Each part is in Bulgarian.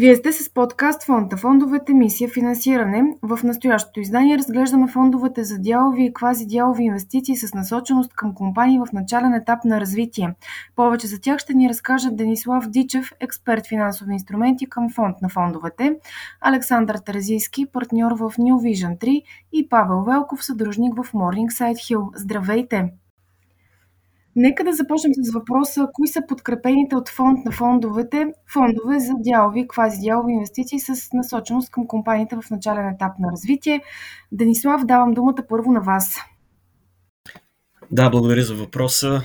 Вие сте с подкаст Фонда Фондовете мисия финансиране. В настоящото издание разглеждаме фондовете за дялови и квазидялови инвестиции с насоченост към компании в начален етап на развитие. Повече за тях ще ни разкажат Денислав Дичев, експерт финансови инструменти към фонд на фондовете, Александър Терезийски, партньор в New Vision 3 и Павел Велков, съдружник в Morningside Hill. Здравейте! Нека да започнем с въпроса, кои са подкрепените от фонд на фондовете, фондове за дялови, квази-дялови инвестиции с насоченост към компаниите в начален етап на развитие. Денислав, давам думата първо на вас. Да, благодаря за въпроса.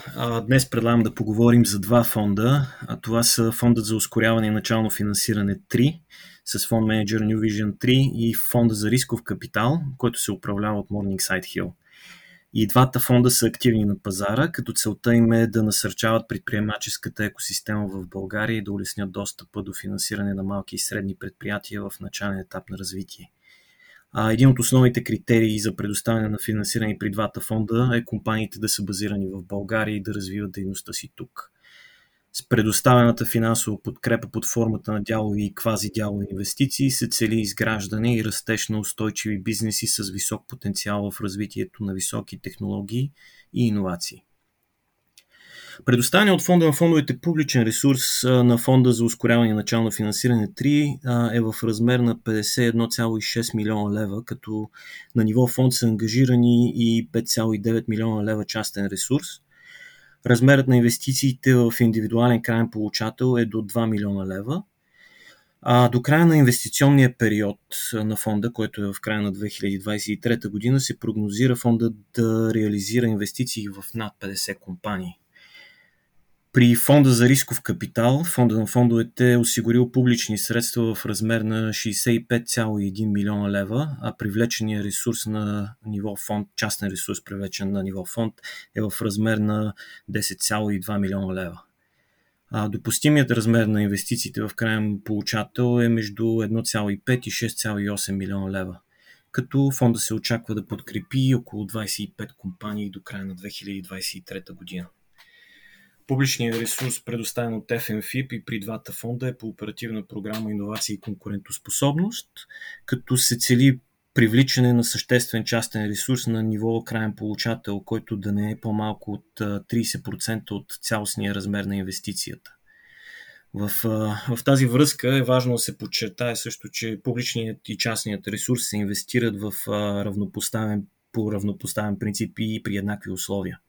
Днес предлагам да поговорим за два фонда. Това са фондът за ускоряване и начално финансиране 3 с фонд менеджер New Vision 3 и фонда за рисков капитал, който се управлява от Morningside Hill. И двата фонда са активни на пазара, като целта им е да насърчават предприемаческата екосистема в България и да улеснят достъпа до финансиране на малки и средни предприятия в начален етап на развитие. А един от основните критерии за предоставяне на финансиране при двата фонда е компаниите да са базирани в България и да развиват дейността си тук. С предоставената финансова подкрепа под формата на дялови и квази-дялови инвестиции се цели изграждане и растеж на устойчиви бизнеси с висок потенциал в развитието на високи технологии и иновации. Предоставяне от фонда на фондовете публичен ресурс на фонда за ускоряване на начално финансиране 3 е в размер на 51,6 милиона лева, като на ниво фонд са ангажирани и 5,9 милиона лева частен ресурс – Размерът на инвестициите в индивидуален крайен получател е до 2 милиона лева. А до края на инвестиционния период на фонда, който е в края на 2023 година, се прогнозира фонда да реализира инвестиции в над 50 компании. При фонда за рисков капитал, фонда на фондовете е осигурил публични средства в размер на 65,1 милиона лева, а привлечения ресурс на ниво фонд, частен ресурс привлечен на ниво фонд е в размер на 10,2 милиона лева. А допустимият размер на инвестициите в крайен получател е между 1,5 и 6,8 милиона лева като фонда се очаква да подкрепи около 25 компании до края на 2023 година. Публичният ресурс, предоставен от FMFIP и при двата фонда е по оперативна програма Инновации и конкурентоспособност, като се цели привличане на съществен частен ресурс на ниво крайен получател, който да не е по-малко от 30% от цялостния размер на инвестицията. В, в тази връзка е важно да се подчертае също, че публичният и частният ресурс се инвестират в равнопоставен, по равнопоставен принцип и при еднакви условия.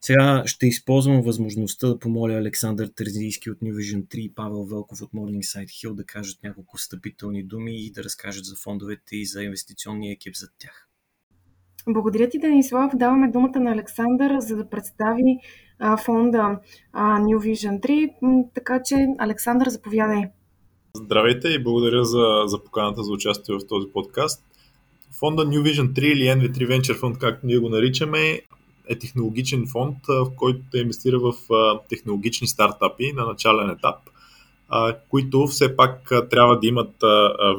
Сега ще използвам възможността да помоля Александър Терзийски от New Vision 3 и Павел Велков от Morningside Hill да кажат няколко встъпителни думи и да разкажат за фондовете и за инвестиционния екип за тях. Благодаря ти, Денислав. Даваме думата на Александър, за да представи а, фонда а, New Vision 3. Така че, Александър, заповядай. Здравейте и благодаря за, за поканата за участие в този подкаст. Фонда New Vision 3 или NV3 Venture Fund, както ние го наричаме, е технологичен фонд, в който да инвестира в технологични стартапи на начален етап, които все пак трябва да имат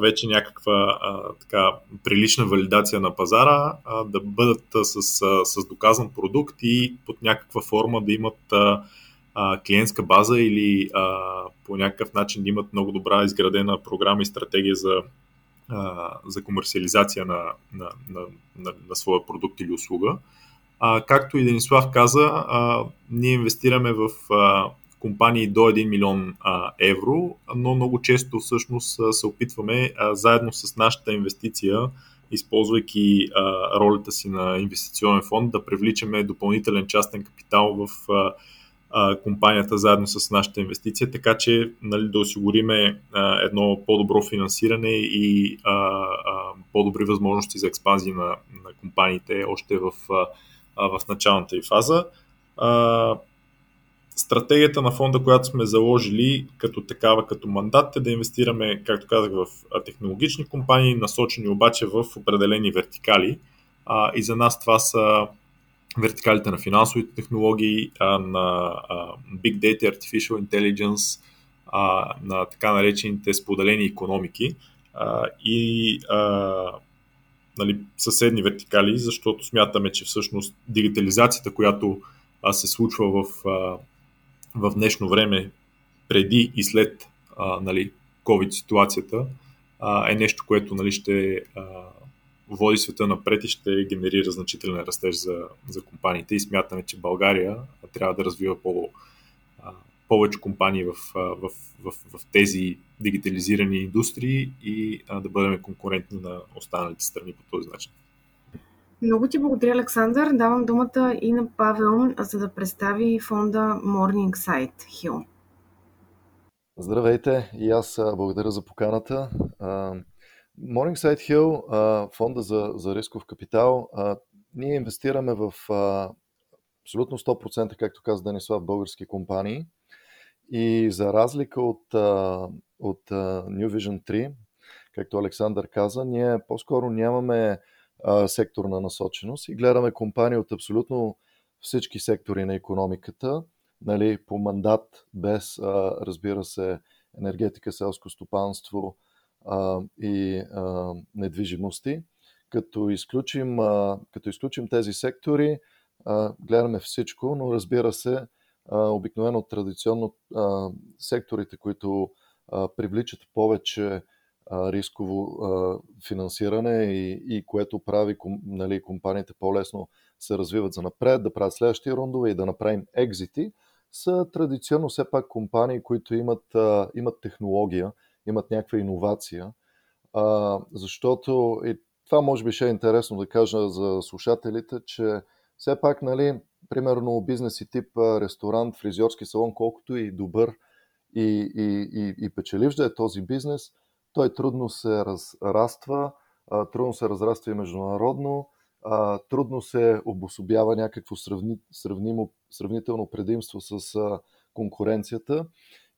вече някаква така прилична валидация на пазара, да бъдат с, с доказан продукт и под някаква форма да имат клиентска база или по някакъв начин да имат много добра изградена програма и стратегия за за комерциализация на, на, на, на, на своя продукт или услуга. А, както и Денислав каза, а, ние инвестираме в а, компании до 1 милион а, евро, но много често всъщност се опитваме а, заедно с нашата инвестиция, използвайки а, ролята си на инвестиционен фонд, да привличаме допълнителен частен капитал в а, а, компанията заедно с нашата инвестиция, така че нали, да осигуриме а, едно по-добро финансиране и а, а, по-добри възможности за експанзия на, на компаниите още в а, а, в началната и фаза. А, стратегията на фонда, която сме заложили като такава, като мандат е да инвестираме, както казах, в технологични компании, насочени обаче в определени вертикали. А, и за нас това са вертикалите на финансовите технологии, а, на а, Big Data, Artificial Intelligence, а, на така наречените споделени економики. А, и а, нали, съседни вертикали, защото смятаме, че всъщност дигитализацията, която а, се случва в, а, в днешно време, преди и след а, нали, COVID ситуацията, а, е нещо, което нали, ще а, води света напред и ще генерира значителен растеж за, за компаниите. И смятаме, че България трябва да развива по, повече компании в, в, в, в тези дигитализирани индустрии и а, да бъдем конкурентни на останалите страни по този начин. Много ти благодаря, Александър. Давам думата и на Павел, за да представи фонда Morningside Hill. Здравейте и аз благодаря за поканата. Morningside Hill, фонда за, за рисков капитал, ние инвестираме в абсолютно 100%, както каза Денислав, български компании. И за разлика от, от New Vision 3, както Александър каза, ние по-скоро нямаме секторна насоченост и гледаме компании от абсолютно всички сектори на економиката, нали, по мандат, без, разбира се, енергетика, селско стопанство и недвижимости. Като изключим, като изключим тези сектори, гледаме всичко, но разбира се, обикновено традиционно секторите, които привличат повече рисково финансиране и, и което прави нали, компаниите по-лесно се развиват за напред, да правят следващи рундове и да направим екзити, са традиционно все пак компании, които имат, имат технология, имат някаква иновация, защото и това може би ще е интересно да кажа за слушателите, че все пак, нали, примерно бизнес и тип ресторант, фризьорски салон, колкото и добър и, и, и, и печеливш да е този бизнес, той трудно се разраства, трудно се разраства и международно, трудно се обособява някакво сравни, сравнимо, сравнително предимство с конкуренцията.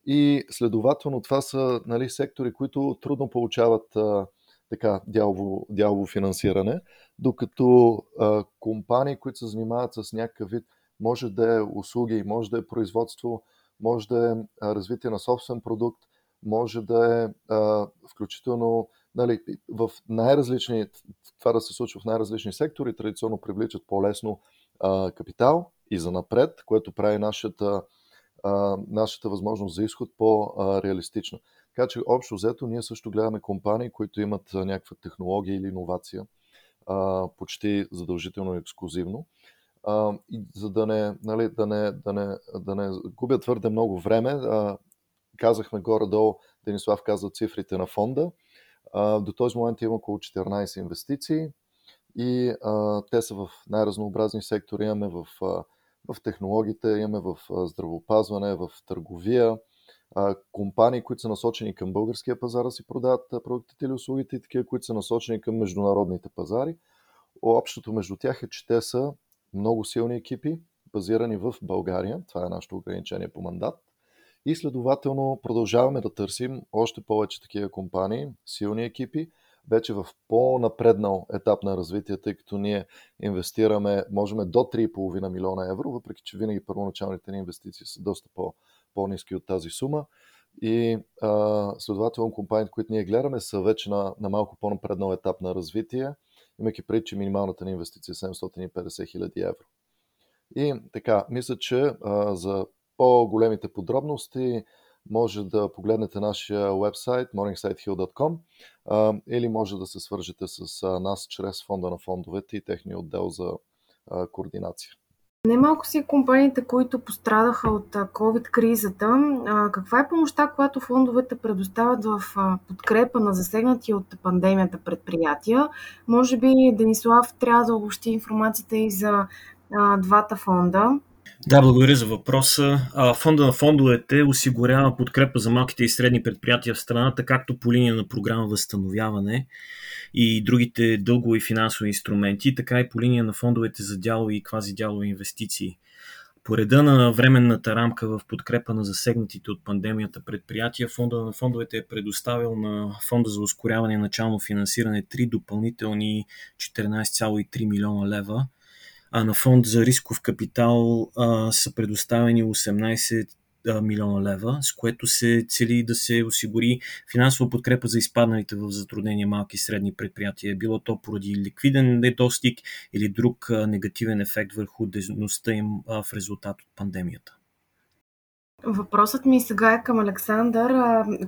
И следователно това са нали, сектори, които трудно получават а, така дялово, дялово финансиране, докато а, компании, които се занимават с някакъв вид, може да е услуги, може да е производство, може да е а, развитие на собствен продукт, може да е а, включително нали, в най-различни, това да се случва в най-различни сектори, традиционно привличат по-лесно а, капитал и за напред, което прави нашата, а, нашата възможност за изход по-реалистична. Така че общо взето ние също гледаме компании, които имат някаква технология или иновация, а, почти задължително и ексклюзивно. А, и за да не, нали, да, не, да, не, да не губя твърде много време, а, казахме горе-долу, Денислав каза цифрите на фонда. А, до този момент има около 14 инвестиции и а, те са в най-разнообразни сектори. Имаме в, а, в технологиите, имаме в здравеопазване, в търговия, компании, които са насочени към българския пазар да си продават продуктите или услугите и такива, които са насочени към международните пазари. Общото между тях е, че те са много силни екипи, базирани в България. Това е нашето ограничение по мандат. И следователно продължаваме да търсим още повече такива компании, силни екипи, вече в по-напреднал етап на развитие, тъй като ние инвестираме, можем до 3,5 милиона евро, въпреки че винаги първоначалните ни инвестиции са доста по- по-низки от тази сума. И а, следователно компаниите, които ние гледаме, са вече на, на малко по-напреднал етап на развитие, имайки преди, че минималната ни инвестиция е 750 хиляди евро. И така, мисля, че а, за по-големите подробности може да погледнете нашия вебсайт morningsidehill.com а, или може да се свържете с а, нас чрез фонда на фондовете и техния отдел за а, координация. Немалко си компаниите, които пострадаха от COVID-кризата. Каква е помощта, която фондовете предоставят в подкрепа на засегнати от пандемията предприятия? Може би Денислав трябва да обобщи информацията и за двата фонда. Да, благодаря за въпроса. Фонда на фондовете осигурява подкрепа за малките и средни предприятия в страната, както по линия на програма Възстановяване и другите дългови финансови инструменти, така и по линия на фондовете за дялови и квазидялови инвестиции. По реда на временната рамка в подкрепа на засегнатите от пандемията предприятия, фонда на фондовете е предоставил на фонда за ускоряване и начално финансиране три допълнителни 14,3 милиона лева – а на фонд за рисков капитал а, са предоставени 18 милиона лева, с което се цели да се осигури финансова подкрепа за изпадналите в затруднения малки и средни предприятия, било то поради ликвиден недостиг или друг негативен ефект върху дейността им в резултат от пандемията. Въпросът ми сега е към Александър.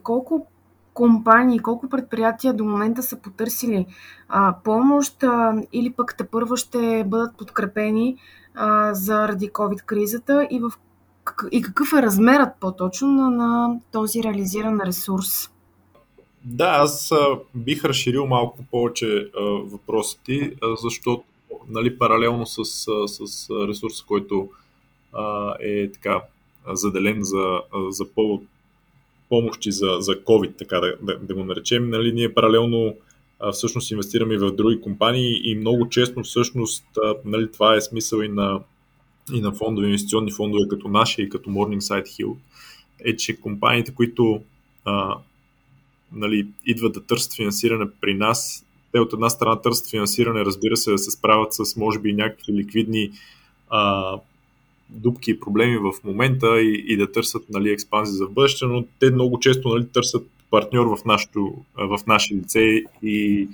Колко компании, колко предприятия до момента са потърсили а, помощ а, или пък те първо ще бъдат подкрепени а, заради COVID-кризата и, в, и какъв е размерът по-точно на, на този реализиран ресурс? Да, аз а, бих разширил малко повече а, въпросите, а, защото нали, паралелно с, с ресурса, който е така заделен за, за по, помощи за, за COVID, така да, да, да го наречем, нали, ние паралелно а, всъщност инвестираме и в други компании и много често всъщност а, нали, това е смисъл и на, и на фондове, инвестиционни фондове като нашия и като Morningside Hill, е, че компаниите, които а, нали, идват да търсят финансиране при нас, те от една страна търсят финансиране, разбира се, да се справят с може би някакви ликвидни а, дупки и проблеми в момента и, и да търсят нали, експанзия за бъдеще, но те много често нали, търсят партньор в, нашото, в наше лице и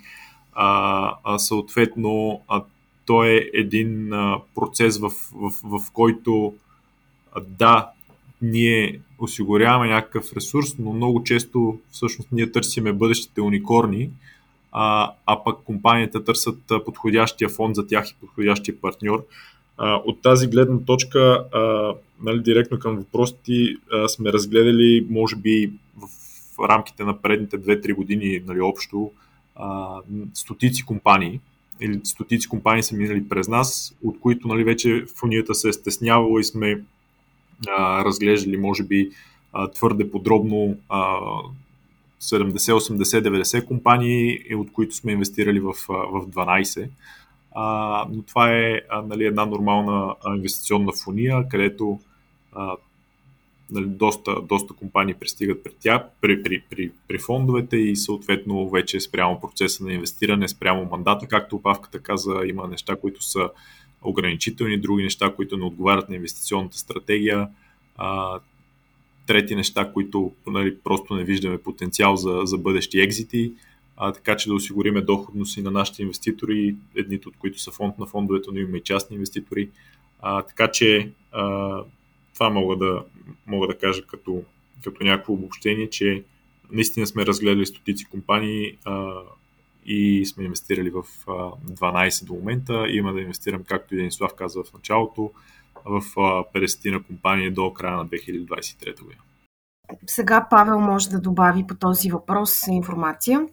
а, а съответно а, то е един а, процес, в, в, в, който а, да, ние осигуряваме някакъв ресурс, но много често всъщност ние търсиме бъдещите уникорни, а, а пък компанията търсят подходящия фонд за тях и подходящия партньор. А, от тази гледна точка, а, нали, директно към въпросите, сме разгледали, може би в рамките на предните 2-3 години нали, общо, а, стотици компании, или стотици компании са минали през нас, от които нали, вече фунията се е стеснявала и сме а, разглеждали, може би, а, твърде подробно а, 70, 80, 90 компании, от които сме инвестирали в, в 12. А, но това е а, нали, една нормална инвестиционна фония, където а, нали, доста, доста компании пристигат при, тя, при, при, при, при фондовете и съответно вече спрямо процеса на инвестиране, спрямо мандата, както опавката каза, има неща, които са ограничителни, други неща, които не отговарят на инвестиционната стратегия, а, трети неща, които нали, просто не виждаме потенциал за, за бъдещи екзити а, така че да осигуриме доходност и на нашите инвеститори, едните от които са фонд на фондовете, но имаме и частни инвеститори. А, така че а, това мога да, мога да кажа като, като някакво обобщение, че наистина сме разгледали стотици компании а, и сме инвестирали в а, 12 до момента. Има да инвестирам, както и Денислав каза в началото, в а, 50 на компании до края на 2023 година. Сега Павел може да добави по този въпрос информация.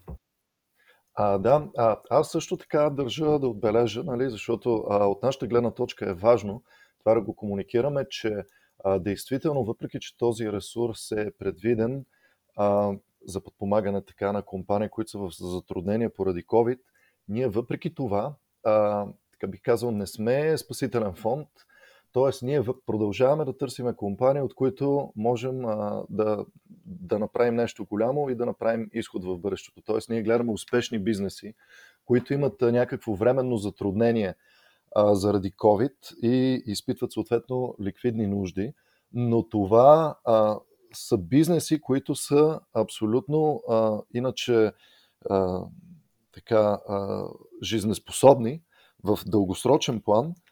А, да, а, аз също така държа да отбележа, нали, защото а, от нашата гледна точка е важно това да го комуникираме, че а, действително, въпреки че този ресурс е предвиден а, за подпомагане така на компании, които са в затруднения поради COVID, ние въпреки това, а, така бих казал, не сме спасителен фонд, Тоест, ние продължаваме да търсиме компании, от които можем а, да, да направим нещо голямо и да направим изход в бъдещето. Тоест, ние гледаме успешни бизнеси, които имат някакво временно затруднение а, заради COVID и изпитват съответно ликвидни нужди. Но това а, са бизнеси, които са абсолютно а, иначе а, така а, жизнеспособни в дългосрочен план –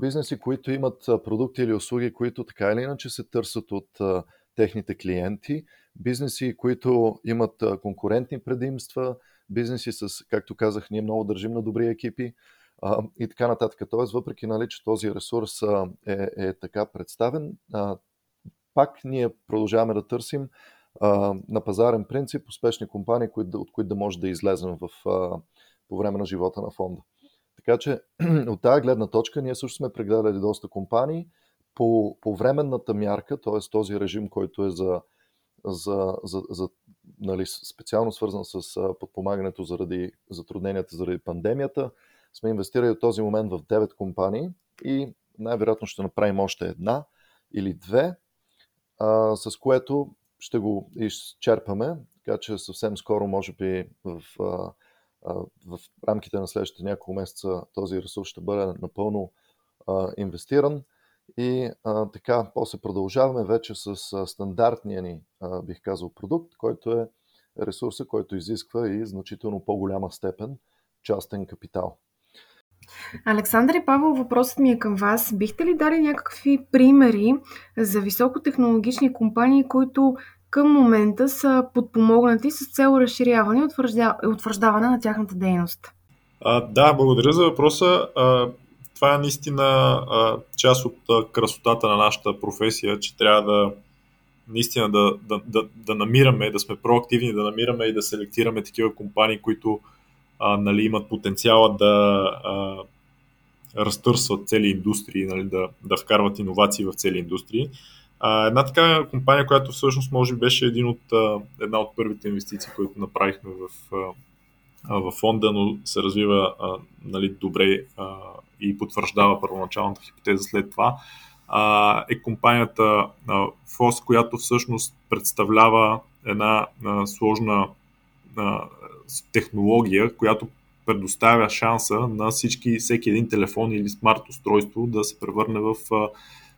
бизнеси, които имат продукти или услуги, които така или иначе се търсят от техните клиенти, бизнеси, които имат конкурентни предимства, бизнеси с, както казах, ние много държим на добри екипи и така нататък. Тоест, въпреки нали, че този ресурс е, е така представен, пак ние продължаваме да търсим на пазарен принцип успешни компании, от които да може да излезем в, по време на живота на фонда. Така че от тази гледна точка ние също сме прегледали доста компании по, по временната мярка, т.е. този режим, който е за, за, за, за нали, специално свързан с подпомагането заради затрудненията заради пандемията. Сме инвестирали от този момент в 9 компании и най-вероятно ще направим още една или две, а, с което ще го изчерпаме, така че съвсем скоро, може би в а, в рамките на следващите няколко месеца този ресурс ще бъде напълно инвестиран. И а, така, после продължаваме вече с а, стандартния ни, а, бих казал, продукт, който е ресурса, който изисква и значително по-голяма степен частен капитал. Александър и Павел, въпросът ми е към вас. Бихте ли дали някакви примери за високотехнологични компании, които към момента са подпомогнати с цел разширяване и утвърждаване на тяхната дейност? А, да, благодаря за въпроса. А, това е наистина а, част от а, красотата на нашата професия, че трябва да наистина да, да, да, да намираме, да сме проактивни, да намираме и да селектираме такива компании, които а, нали, имат потенциала да а, разтърсват цели индустрии, нали, да, да вкарват иновации в цели индустрии. Една така компания, която всъщност може би беше един от, една от първите инвестиции, които направихме в, в фонда, но се развива нали, добре и потвърждава първоначалната хипотеза след това, е компанията а, FOS, която всъщност представлява една сложна технология, която предоставя шанса на всички, всеки един телефон или смарт устройство да се превърне в а,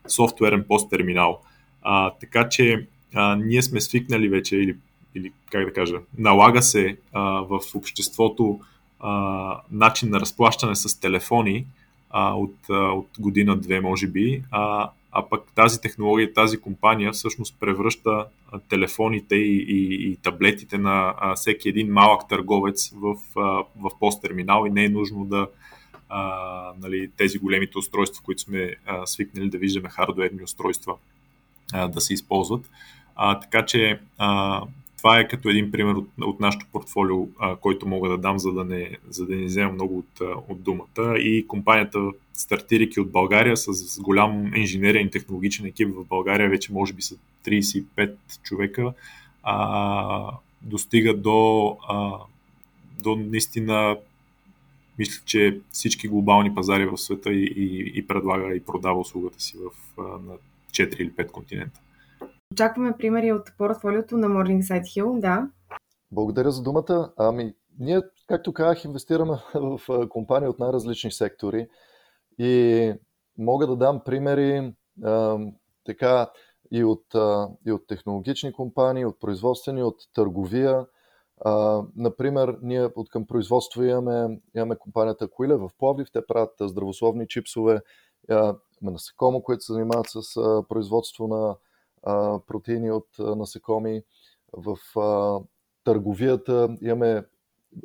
софтуерен посттерминал. А, така че а, ние сме свикнали вече, или, или как да кажа, налага се а, в обществото а, начин на разплащане с телефони а, от, а, от година-две, може би, а, а пък тази технология, тази компания всъщност превръща телефоните и, и, и таблетите на а, всеки един малък търговец в, а, в посттерминал и не е нужно да а, нали, тези големите устройства, които сме а, свикнали да виждаме, хардуерни устройства, да се използват. А, така че а, това е като един пример от, от нашото портфолио, а, който мога да дам, за да не, за да не взема много от, от думата. И компанията, стартирайки от България с голям инженерен и технологичен екип в България, вече може би са 35 човека, а, достига до, а, до наистина мисля, че всички глобални пазари в света и, и, и предлага и продава услугата си в, на 4 или 5 континента. Очакваме примери от портфолиото на Morningside Hill, да. Благодаря за думата. Ами, ние, както казах, инвестираме в компании от най-различни сектори и мога да дам примери а, така и от, а, и от технологични компании, от производствени, от търговия. А, например, ние от към производство имаме, имаме компанията Куиле в Пловдив, те правят здравословни чипсове, имаме насекомо, които се занимават с а, производство на а, протеини от а, насекоми. В а, търговията имаме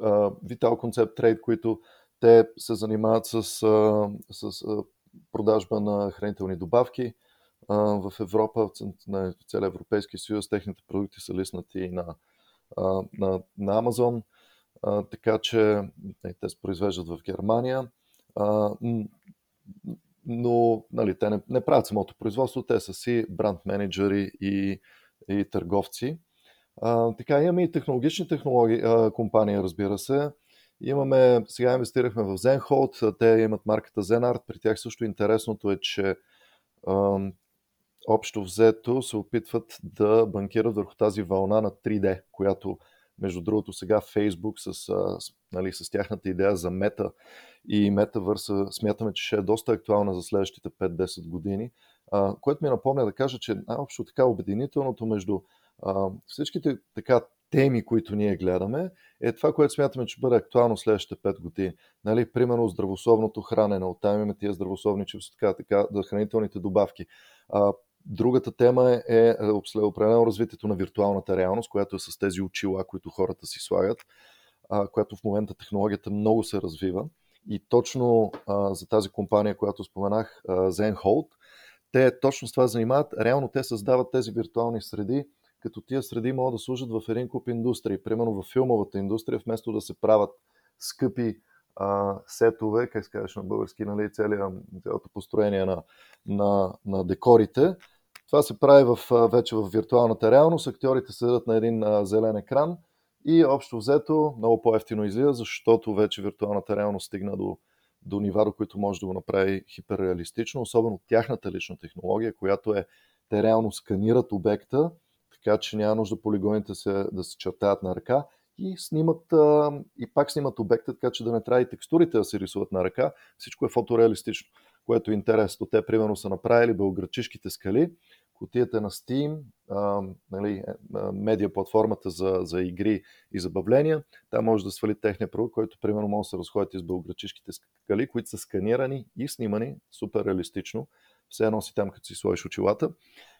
а, Vital Concept Trade, които те се занимават с, а, с а, продажба на хранителни добавки в Европа, на целия Европейски съюз. Техните продукти са лиснати на, на, на Amazon, а, така че те се произвеждат в Германия. Но нали, те не, не правят самото производство, те са си бранд менеджери и, и търговци. А, така, имаме и технологични технологии, а, компании, разбира се. Имаме, сега инвестирахме в Zenhold, те имат марката Zenart, при тях също интересното е, че а, общо взето се опитват да банкират върху тази вълна на 3D, която между другото сега Facebook с, с, нали, с тяхната идея за мета и метавърса смятаме, че ще е доста актуална за следващите 5-10 години, а, което ми напомня да кажа, че най-общо така обединителното между а, всичките така теми, които ние гледаме, е това, което смятаме, че бъде актуално следващите 5 години. Нали, примерно здравословното хранене, оттам имаме тия здравословни чипси, така, така, хранителните добавки. А, Другата тема е, е определено развитието на виртуалната реалност, която е с тези очила, които хората си слагат, а, която в момента технологията много се развива. И точно а, за тази компания, която споменах, а, Zenhold, те точно с това занимават. Реално те създават тези виртуални среди, като тия среди могат да служат в един куп индустрии. Примерно в филмовата индустрия, вместо да се правят скъпи а, сетове, как се казваш на български, нали, цялото построение на, на, на декорите, това се прави в, вече в виртуалната реалност. Актьорите седят на един а, зелен екран и общо взето много по-ефтино излиза, защото вече виртуалната реалност стигна до, до нива, до които може да го направи хиперреалистично, особено тяхната лична технология, която е те реално сканират обекта, така че няма нужда полигоните се, да се чертаят на ръка и снимат а, и пак снимат обекта, така че да не трябва и текстурите да се рисуват на ръка. Всичко е фотореалистично, което е интересно. Те, примерно, са направили белградчишките скали, Котията на Steam, а, нали, е, медиа платформата за, за игри и забавления. Там може да свали техния продукт, който примерно може да се разходят из бълграчишките скали, които са сканирани и снимани супер реалистично. Все едно си там, като си сложиш очилата.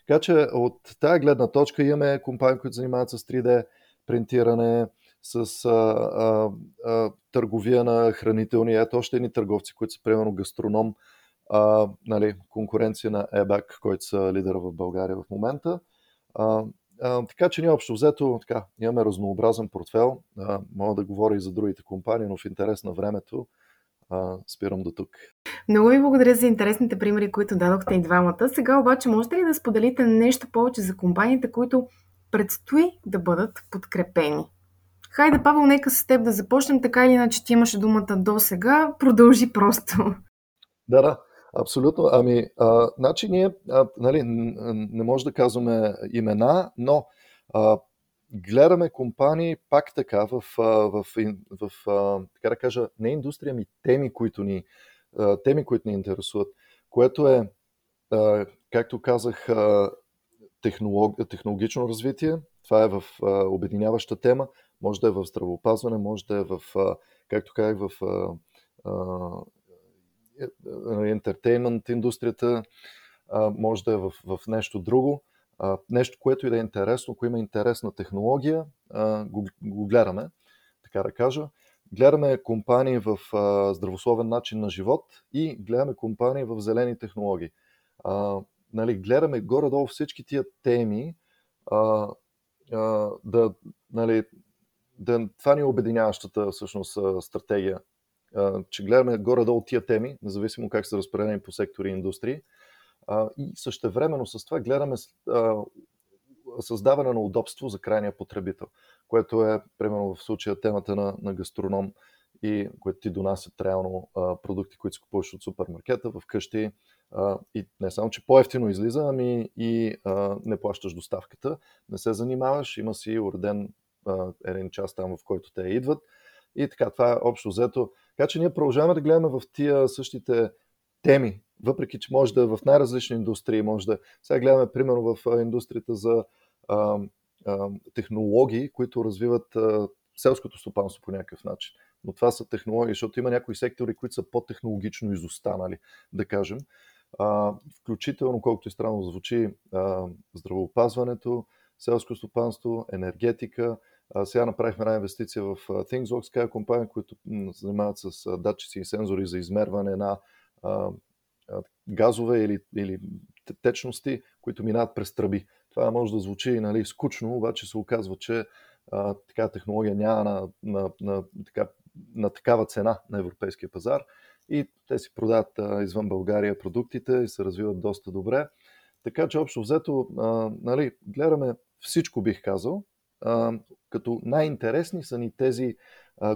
Така че от тази гледна точка имаме компании, които занимават с 3D принтиране, с а, а, а, търговия на хранителни. Ето още едни търговци, които са примерно гастроном, а, нали, конкуренция на EBAC, който са лидера в България в момента. А, а, така че ние общо взето така, имаме разнообразен портфел. А, мога да говоря и за другите компании, но в интерес на времето а, спирам до тук. Много ви благодаря за интересните примери, които дадохте и двамата. Сега обаче можете ли да споделите нещо повече за компаниите, които предстои да бъдат подкрепени? Хайде, Павел, нека с теб да започнем, така или иначе ти имаше думата до сега. Продължи просто. Да, да, абсолютно. Ами, а, значи ние, а, нали, не може да казваме имена, но а, гледаме компании пак така в, в, в, в така да кажа, не индустрия, ми теми, които ни, теми, които ни интересуват, което е, както казах, технолог, технологично развитие. Това е в обединяваща тема. Може да е в здравеопазване, може да е в, както казах, в ентертеймент индустрията, може да е в, в нещо друго нещо, което и да е интересно, ако има интересна технология, го, го гледаме, така да кажа. Гледаме компании в здравословен начин на живот и гледаме компании в зелени технологии. Нали, гледаме горе-долу всички тия теми, а, а, да, нали, да, това ни е обединяващата всъщност стратегия, че гледаме горе-долу тия теми, независимо как са разпределени по сектори и индустрии, и същевременно с това гледаме създаване на удобство за крайния потребител, което е, примерно в случая, темата на, на гастроном и което ти донасят реално продукти, които си купуваш от супермаркета вкъщи и не само, че по-ефтино излиза, ами и не плащаш доставката, не се занимаваш, има си уреден а, един час там, в който те идват и така, това е общо взето. Така че ние продължаваме да гледаме в тия същите теми, въпреки че може да е в най-различни индустрии, може да. Сега гледаме примерно в индустрията за а, а, технологии, които развиват а, селското стопанство по някакъв начин. Но това са технологии, защото има някои сектори, които са по-технологично изостанали, да кажем. А, включително, колкото и странно звучи, а, здравеопазването, селско стопанство, енергетика. Сега направихме една инвестиция в ThingsWorks, така компания, които занимават с датчици и сензори за измерване на а, газове или, или течности, които минават през тръби. Това може да звучи нали, скучно, обаче се оказва, че а, така технология няма на, на, на, така, на такава цена на европейския пазар и те си продават а, извън България продуктите и се развиват доста добре. Така че общо взето, а, нали, гледаме всичко, бих казал, като най-интересни са ни тези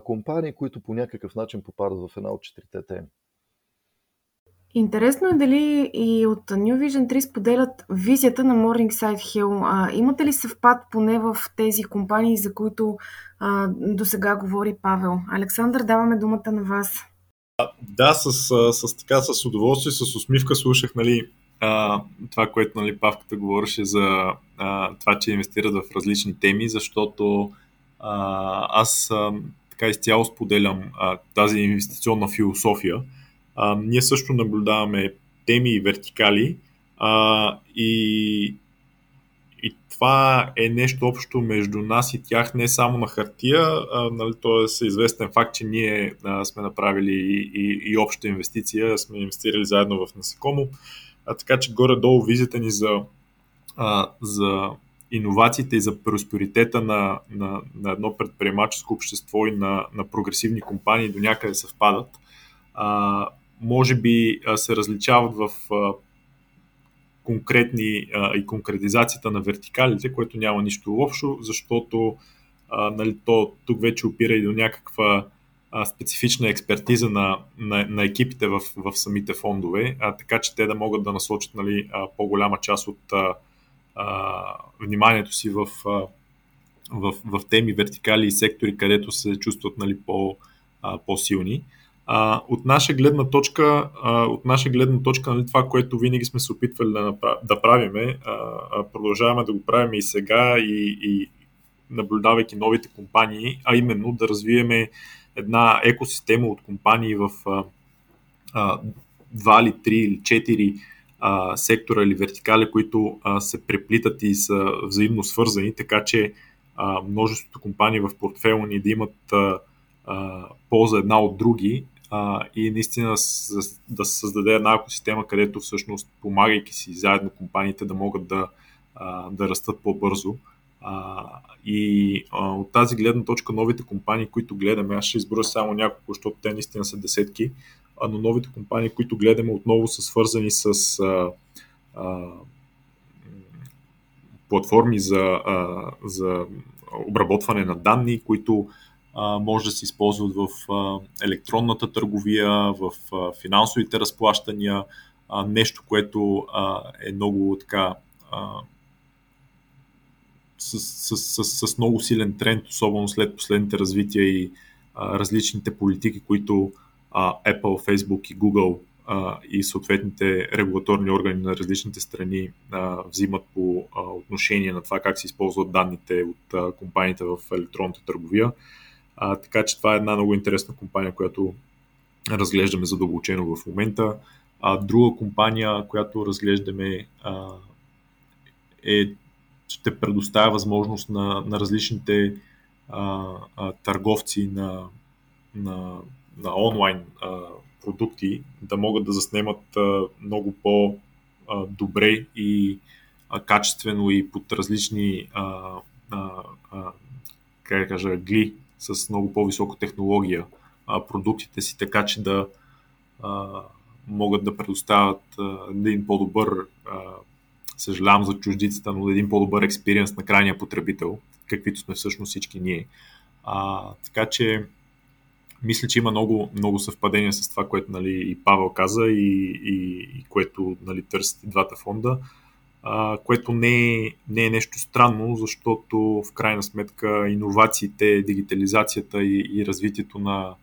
компании, които по някакъв начин попадат в една от четирите теми. Интересно е дали и от New Vision 3 споделят визията на Morningside Hill. А, имате ли съвпад поне в тези компании, за които а, до сега говори Павел? Александър, даваме думата на вас. Да, с, с, така, с удоволствие, с усмивка слушах нали, а, това, което нали, Павката говореше за а, това, че инвестират в различни теми, защото а, аз а, така изцяло споделям а, тази инвестиционна философия. А, ние също наблюдаваме теми и вертикали а, и, и това е нещо общо между нас и тях, не само на хартия, а, нали, то е известен факт, че ние а, сме направили и, и, и обща инвестиция, сме инвестирали заедно в Насекомо, а, така че горе-долу визията ни за, а, за иновациите и за просперитета на, на, на едно предприемаческо общество и на, на прогресивни компании до някъде съвпадат. А, може би се различават в конкретни и конкретизацията на вертикалите, което няма нищо лошо, защото нали, то тук вече опира и до някаква специфична експертиза на, на, на екипите в, в самите фондове, а, така че те да могат да насочат нали, по-голяма част от а, а, вниманието си в, а, в, в теми, вертикали и сектори, където се чувстват нали, по, а, по-силни. А, от наша гледна точка, а, от наша гледна точка нали, това, което винаги сме се опитвали да, направ... да правиме, а, продължаваме да го правим и сега и, и наблюдавайки новите компании, а именно да развиеме една екосистема от компании в а, а, 2 или 3 или 4 а, сектора или вертикали, които а, се преплитат и са взаимно свързани, така че а, множеството компании в портфела ни да имат а, а, полза една от други а, и наистина да се създаде една екосистема, където всъщност помагайки си заедно компаниите да могат да, а, да растат по-бързо. А, и а, от тази гледна точка новите компании, които гледаме, аз ще изброя само няколко, защото те наистина са десетки, а, но новите компании, които гледаме отново са свързани с а, а, платформи за, а, за обработване на данни, които а, може да се използват в а, електронната търговия, в а, финансовите разплащания, а, нещо, което а, е много така а, с, с, с, с много силен тренд, особено след последните развития и а, различните политики, които а, Apple, Facebook и Google а, и съответните регулаторни органи на различните страни а, взимат по а, отношение на това как се използват данните от а, компаниите в електронната търговия. А, така че това е една много интересна компания, която разглеждаме задълбочено в момента. А, друга компания, която разглеждаме а, е ще предоставя възможност на, на различните а, а, търговци на, на, на онлайн а, продукти да могат да заснемат а, много по-добре и а, качествено и под различни а, а, а, как кажа, гли с много по-висока технология а, продуктите си, така че да а, могат да предоставят а, един по-добър а, съжалявам за чуждицата, но един по-добър експириенс на крайния потребител, каквито сме всъщност всички ние. А, така че мисля, че има много, много съвпадения с това, което нали, и Павел каза и, и, и което нали, търсят двата фонда, а, което не е, не е нещо странно, защото в крайна сметка иновациите, дигитализацията и, и развитието на,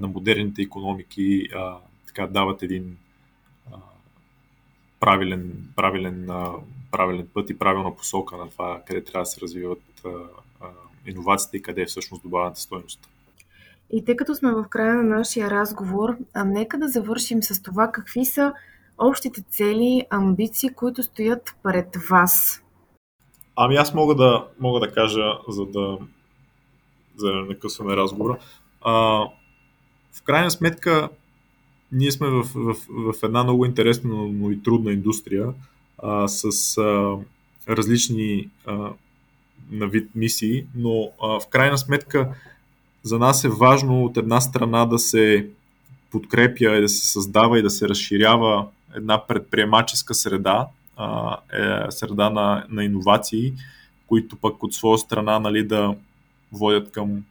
на модерните економики а, така дават един правилен, правилен, правилен път и правилна посока на това къде трябва да се развиват иновациите и къде е всъщност добавената стоеност. И тъй като сме в края на нашия разговор, а нека да завършим с това какви са общите цели, амбиции, които стоят пред вас. Ами аз мога да, мога да кажа, за да, за да не късваме разговора. А, в крайна сметка, ние сме в, в, в една много интересна, но и трудна индустрия а, с а, различни а, на вид мисии, но а, в крайна сметка за нас е важно от една страна да се подкрепя и да се създава и да се разширява една предприемаческа среда, а, е, среда на, на иновации, които пък от своя страна нали, да водят към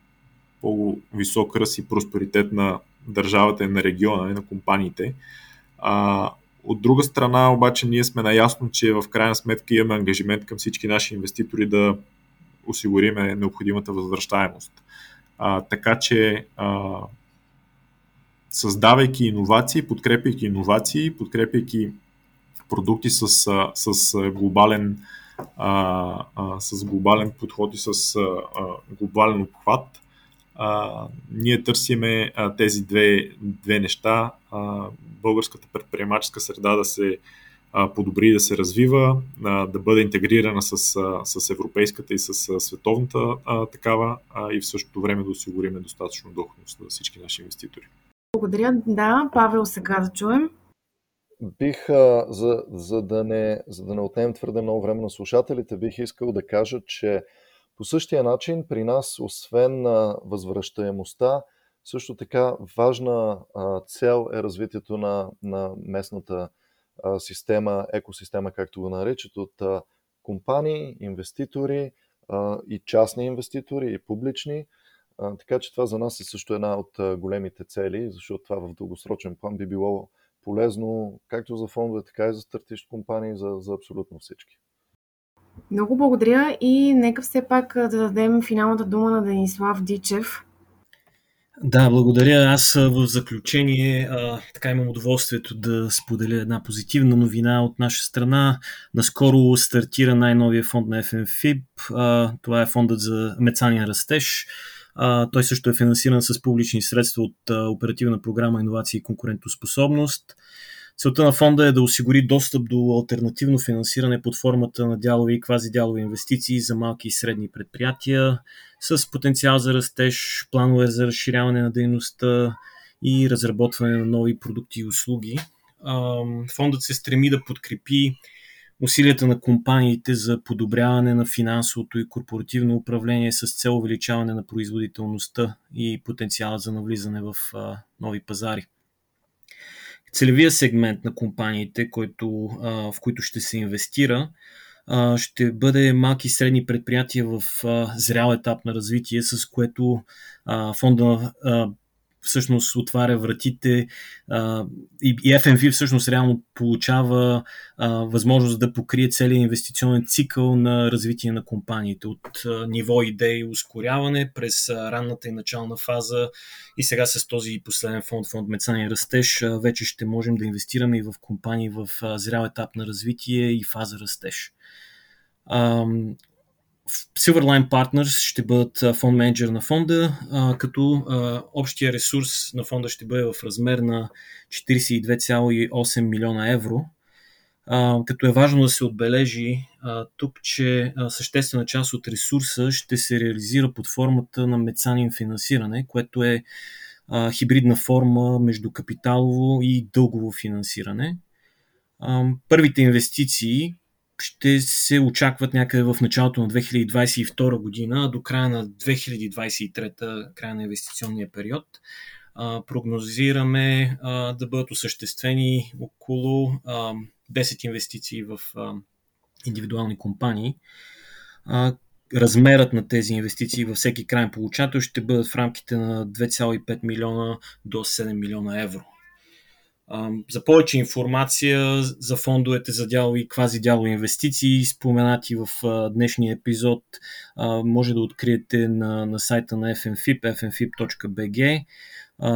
по-висок ръст и просперитет на, държавата и на региона и на компаниите. А, от друга страна, обаче, ние сме наясно, че в крайна сметка имаме ангажимент към всички наши инвеститори да осигуриме необходимата възвръщаемост. А, така че, а, създавайки иновации, подкрепяйки иновации, подкрепяйки продукти с, с глобален, а, а, с глобален подход и с а, глобален обхват, а, ние търсиме а, тези две, две неща. А, българската предприемаческа среда да се а, подобри, да се развива, а, да бъде интегрирана с, а, с европейската и с а, световната а, такава а, и в същото време да осигуриме достатъчно доходност за всички наши инвеститори. Благодаря. Да, Павел, сега да чуем. Бих, а, за, за, да не, за да не отнемем твърде много време на слушателите, бих искал да кажа, че по същия начин при нас, освен възвръщаемостта, също така важна цел е развитието на, на местната система, екосистема, както го наричат, от компании, инвеститори и частни инвеститори, и публични. Така че това за нас е също една от големите цели, защото това в дългосрочен план би било полезно както за фондове, така и за стартищ компании, за, за абсолютно всички. Много благодаря и нека все пак да дадем финалната дума на Денислав Дичев. Да, благодаря. Аз в заключение а, така имам удоволствието да споделя една позитивна новина от наша страна. Наскоро стартира най-новия фонд на FMFIB. А, това е фондът за мецанен растеж. А, той също е финансиран с публични средства от а, оперативна програма Инновации и конкурентоспособност. Целта на фонда е да осигури достъп до альтернативно финансиране под формата на дялови и квазидялови инвестиции за малки и средни предприятия с потенциал за растеж, планове за разширяване на дейността и разработване на нови продукти и услуги. Фондът се стреми да подкрепи усилията на компаниите за подобряване на финансовото и корпоративно управление с цел увеличаване на производителността и потенциала за навлизане в нови пазари. Целевия сегмент на компаниите, който, в които ще се инвестира, ще бъде малки и средни предприятия в зрял етап на развитие, с което фонда всъщност отваря вратите а, и, и FMV всъщност реално получава а, възможност да покрие целият инвестиционен цикъл на развитие на компаниите от а, ниво идеи ускоряване през а, ранната и начална фаза и сега с този последен фонд, фонд Мецания и растеж, а, вече ще можем да инвестираме и в компании в а, зрял етап на развитие и фаза растеж. Silverline Partners ще бъдат фонд менеджер на фонда, като общия ресурс на фонда ще бъде в размер на 42,8 милиона евро. Като е важно да се отбележи тук, че съществена част от ресурса ще се реализира под формата на мецанин финансиране, което е хибридна форма между капиталово и дългово финансиране. Първите инвестиции, ще се очакват някъде в началото на 2022 година, а до края на 2023, края на инвестиционния период. прогнозираме да бъдат осъществени около 10 инвестиции в индивидуални компании. размерът на тези инвестиции във всеки крайен получател ще бъдат в рамките на 2,5 милиона до 7 милиона евро. За повече информация за фондовете за дялови и квазидялови инвестиции, споменати в днешния епизод, може да откриете на, на сайта на FNFIP, fnfip.bg.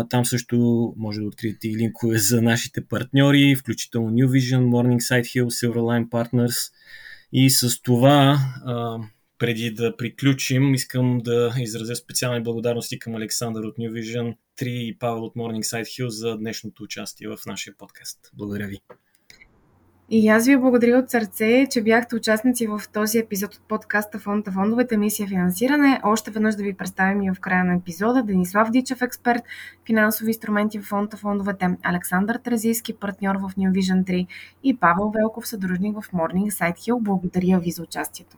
Там също може да откриете и линкове за нашите партньори, включително New Vision, Morningside Hill, Silverline Partners. И с това преди да приключим, искам да изразя специални благодарности към Александър от New Vision 3 и Павел от Morningside Hill за днешното участие в нашия подкаст. Благодаря ви. И аз ви благодаря от сърце, че бяхте участници в този епизод от подкаста Фонда Фондовете мисия финансиране. Още веднъж да ви представим и в края на епизода Денислав Дичев, експерт, финансови инструменти в Фонда Фондовете, Александър Тразийски, партньор в New Vision 3 и Павел Велков, съдружник в Morning Side Hill. Благодаря ви за участието.